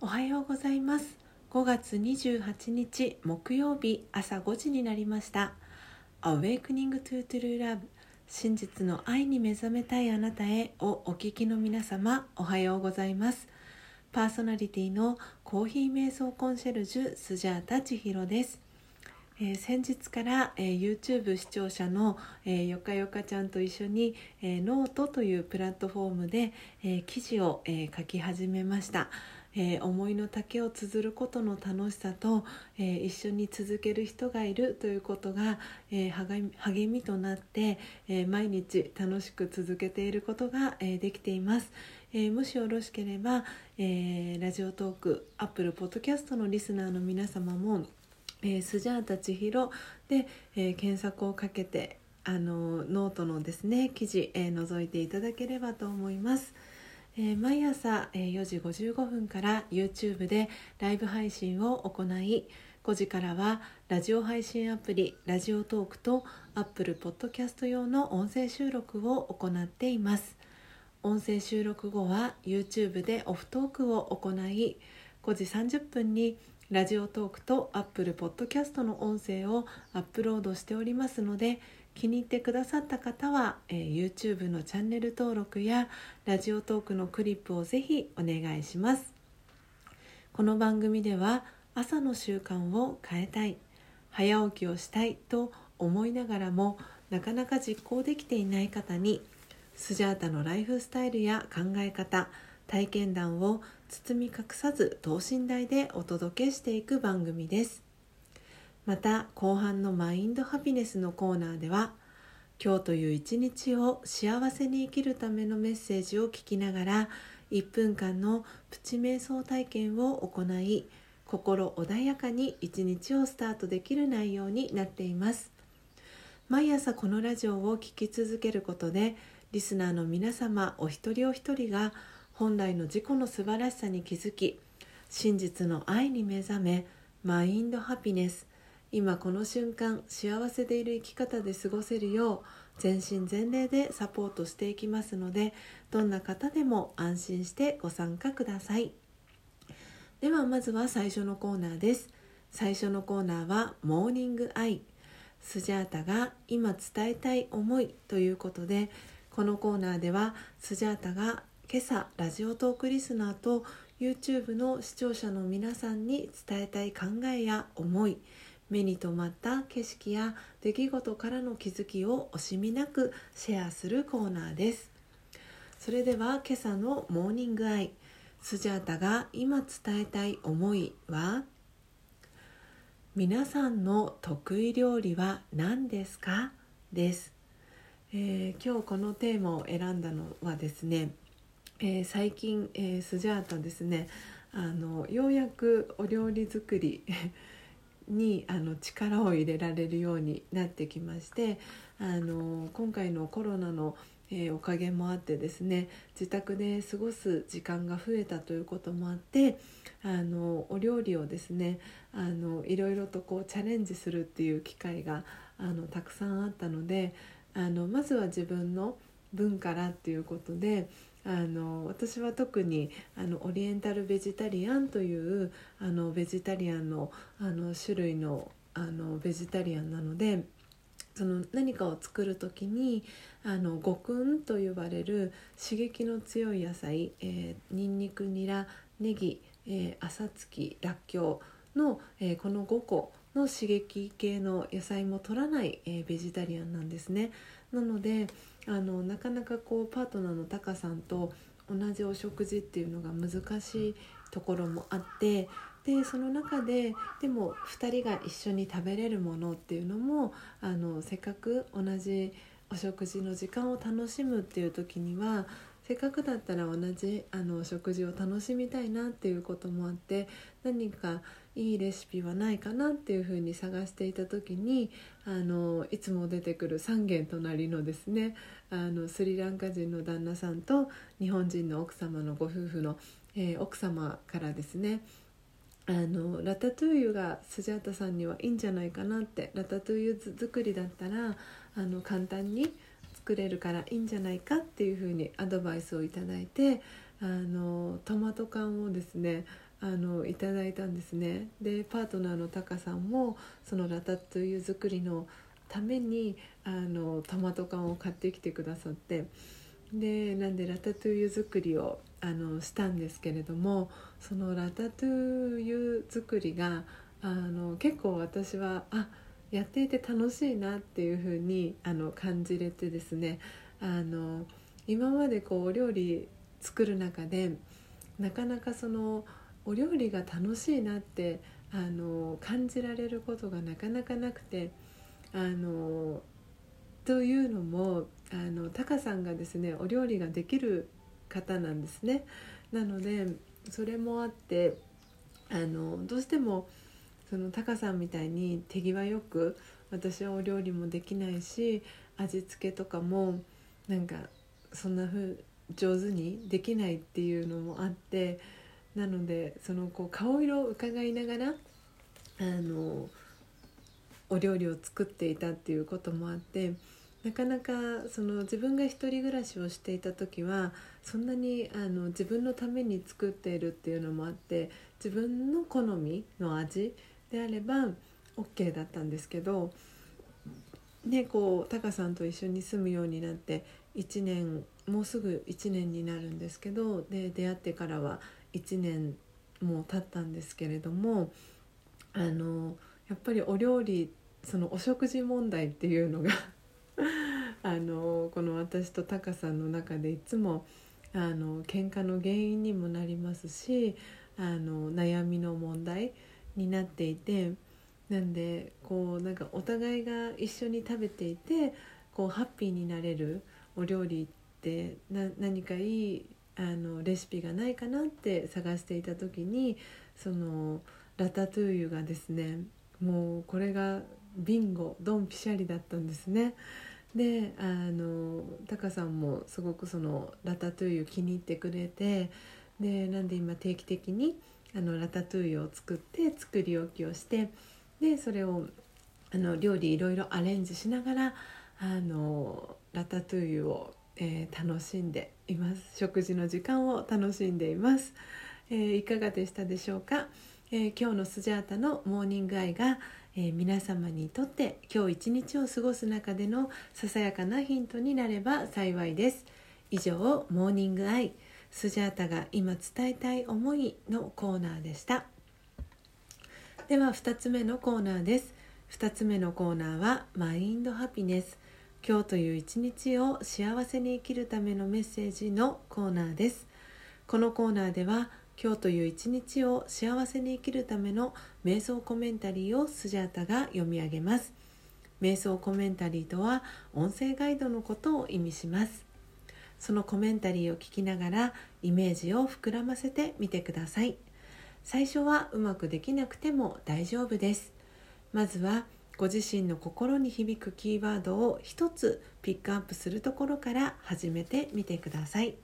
おはようございます。5月28日木曜日朝5時になりました。Awakening to True Love 真実の愛に目覚めたいあなたへをお聞きの皆様おはようございます。パーソナリティのコーヒー瞑想コンシェルジュスジャータ千尋です。えー、先日から、えー、YouTube 視聴者の、えー、よかよかちゃんと一緒に、えノートというプラットフォームで、え記事を、え書き始めました。えー、思いの丈を綴ることの楽しさと、えー、一緒に続ける人がいるということが、えー、励みとなって、え毎日楽しく続けていることが、えできています。えもしよろしければ、えラジオトークアップルポッドキャストのリスナーの皆様も「えスジャータ千尋で」え検索をかけてあのノートのですね記事、え覗いていただければと思います。えー、毎朝、え、4時55分から YouTube でライブ配信を行い5時からはラジオ配信アプリラジオトークと Apple Podcast 用の音声収録を行っています。音声収録後は YouTube でオフトークを行い5時30分にラジオトークと Apple Podcast の音声をアップロードしておりますので気に入ってくださった方は、えー、YouTube のチャンネル登録やラジオトークのクリップをぜひお願いします。この番組では朝の習慣を変えたい早起きをしたいと思いながらもなかなか実行できていない方にスジャータのライフスタイルや考え方体験談を包み隠さず等身大でお届けしていく番組です。また後半のマインドハピネスのコーナーでは今日という一日を幸せに生きるためのメッセージを聞きながら1分間のプチ瞑想体験を行い心穏やかに一日をスタートできる内容になっています。毎朝このラジオを聴き続けることでリスナーの皆様お一人お一人が本来の自己の素晴らしさに気づき真実の愛に目覚めマインドハピネス今この瞬間幸せでいる生き方で過ごせるよう全身全霊でサポートしていきますのでどんな方でも安心してご参加ください。ではまずは最初のコーナーです。最初のコーナーは「モーニングアイ」スジャータが今伝えたい思いということでこのコーナーではスジャータが今朝ラジオトークリスナーと YouTube の視聴者の皆さんに伝えたい考えや思い目に留まった景色や出来事からの気づきを惜しみなくシェアするコーナーです。それでは今朝のモーニングアイスジャータが今伝えたい思いは？皆さんの得意料理は何ですか？です、えー、今日このテーマを選んだのはですね、えー、最近、えー、スジャータですねあのようやくお料理作りにあの力を入れられるようになってきましてあの今回のコロナの、えー、おかげもあってですね自宅で過ごす時間が増えたということもあってあのお料理をですねあのいろいろとこうチャレンジするっていう機会があのたくさんあったのであのまずは自分の文からっていうことであの私は特にあのオリエンタルベジタリアンというあのベジタリアンのあの種類のあのベジタリアンなのでその何かを作る時にあの五訓と呼ばれる刺激の強い野菜、えー、ニンニクニラネギ、えー、朝月らっきょうの、えー、この5個の刺激系の野菜も取らない、えー、ベジタリアンなんですね。なのであのなかなかこうパートナーのタカさんと同じお食事っていうのが難しいところもあってでその中ででも2人が一緒に食べれるものっていうのもあのせっかく同じお食事の時間を楽しむっていう時にはせっかくだったら同じあの食事を楽しみたいなっていうこともあって何かいいレシピはないかなっていうふうに探していた時にあのいつも出てくる3軒隣のですねあのスリランカ人の旦那さんと日本人の奥様のご夫婦の、えー、奥様からですねあのラタトゥーユがスジャータさんにはいいんじゃないかなってラタトゥーユ作りだったらあの簡単に作れるからいいんじゃないかっていうふうにアドバイスをいただいてあのトマト缶をですねあのいただいたんですね。でパートナーのタカさんもそのラタトゥイユ作りのためにあのトマト缶を買ってきてくださってでなんでラタトゥイユ作りをあのしたんですけれどもそのラタトゥイユ作りがあの結構私はあやっていて楽しいなっていうふうにあの感じれてですねあの今までこうお料理作る中でなかなかそのお料理が楽しいなってあの感じられることがなかなかなくてあのというのもあのタカさんがですねお料理ができる方なんですね。なのでそれもあってあのどうしてもそのタカさんみたいに手際よく私はお料理もできないし味付けとかもなんかそんな風上手にできないっていうのもあってなのでそのこう顔色を伺いながらあのお料理を作っていたっていうこともあってなかなかその自分が一人暮らしをしていた時はそんなにあの自分のために作っているっていうのもあって自分の好みの味であれば OK だったんですけど、ね、こうタカさんと一緒に住むようになって1年もうすぐ1年になるんですけどで出会ってからは1年もう経ったんですけれどもあのやっぱりお料理そのお食事問題っていうのが あのこの私とタカさんの中でいつもあの喧嘩の原因にもなりますしあの悩みの問題になっていてなんでこうなんかお互いが一緒に食べていてこうハッピーになれるお料理ってな何かいいあのレシピがないかなって探していた時にそのラタトゥーユがですねもうこれがビンゴドンピシャリだったんですね。であのタカさんもすごくそのラタトゥーユ気に入ってくれてでなんで今定期的にあのラタトゥーユを作って作り置きをしてでそれをあの料理いろいろアレンジしながらあのラタトゥーユを、えー、楽しんでいます。食事の時間を楽しんでいます、えー、いかがでしたでしょうか、えー、今日のスジャータのモーニングアイが、え皆様にとって今日一日を過ごす中でのささやかなヒントになれば幸いです。以上モーニングアイ。スジャータが今伝えたい思いのコーナーでした。では2つ目のコーナーです。2つ目のコーナーはマインドハピネス。今日という一日を幸せに生きるためのメッセージのコーナーです。このコーナーでは今日という一日を幸せに生きるための瞑想コメンタリーをスジャータが読み上げます。瞑想コメンタリーとは音声ガイドのことを意味します。そのコメンタリーを聞きながらイメージを膨らませてみてください。最初はうまくできなくても大丈夫です。まずはご自身の心に響くキーワードを一つピックアップするところから始めてみてください。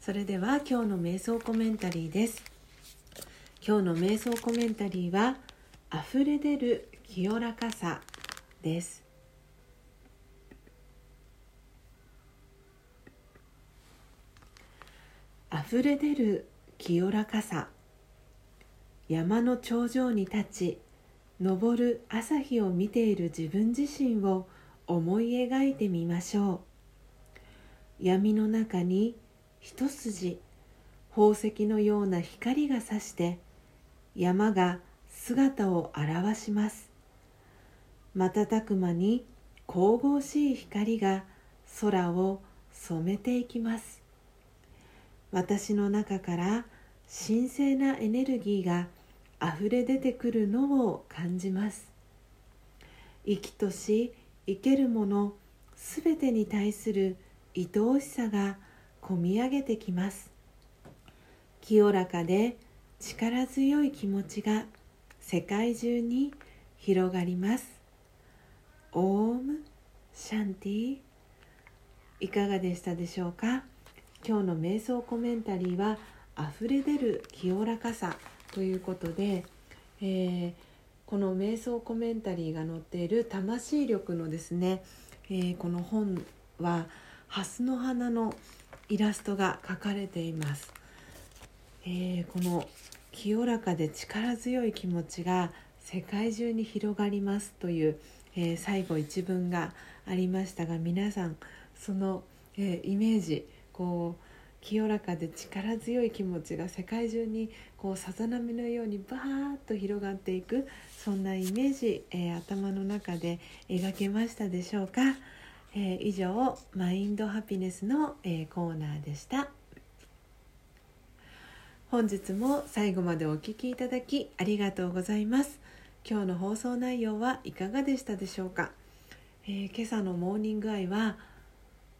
それでは今日の瞑想コメンタリーです。今日の瞑想コメンタリーは溢れ出る清らかさです。溢れ出る清らかさ。山の頂上に立ち昇る朝日を見ている自分自身を思い描いてみましょう。闇の中に一筋宝石のような光がさして山が姿を現します。瞬く間に神々しい光が空を染めていきます。私の中から神聖なエネルギーがあふれ出てくるのを感じます。生きとし生けるものすべてに対する愛おしさがこみ上げてきます。清らかで力強い気持ちが世界中に広がります。オームシャンティいかがでしたでしょうか？今日の瞑想コメンタリーは「溢れ出る清らかさ」ということで、えー、この瞑想コメンタリーが載っている「魂力」のですね、えー、この本は蓮の花のイラストが描かれています。えー、この清らかで力強い気持ちが世界中に広がりますという、えー、最後一文がありましたが皆さんその、えー、イメージこう清らかで力強い気持ちが世界中にこうさざ波のようにバーッと広がっていくそんなイメージ、えー、頭の中で描けましたでしょうか、えー、以上マインドハピネスの、えー、コーナーでした。本日も最後までお聴きいただきありがとうございます。今日の放送内容はいかがでしたでしょうか、え今朝のモーニングアイは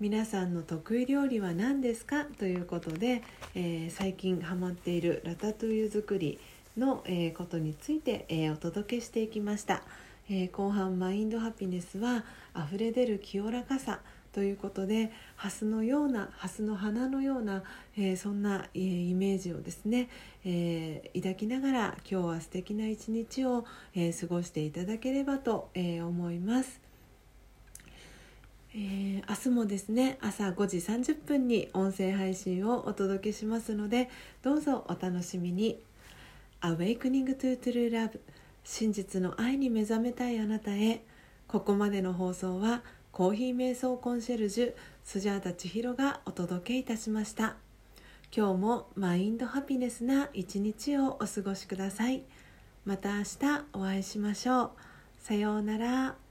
皆さんの得意料理は何ですか？ということで、えー、最近ハマっているラタトゥイユ作りの、えー、ことについて、えー、お届けしていきました、え後半マインドハピネスは溢れ出る清らかさということで蓮のような蓮の花のような、えそんな、えイメージをですね、え抱きながら今日は素敵な一日を、え過ごしていただければと、え思います。えー、明日もですね朝5時30分に音声配信をお届けしますのでどうぞお楽しみに「Awakening to True Love 真実の愛に目覚めたいあなたへ」ここまでの放送はコーヒー瞑想コンシェルジュスジャータ千尋がお届けいたしました。今日もマインドハピネスな一日をお過ごしください。また明日お会いしましょう。さようなら。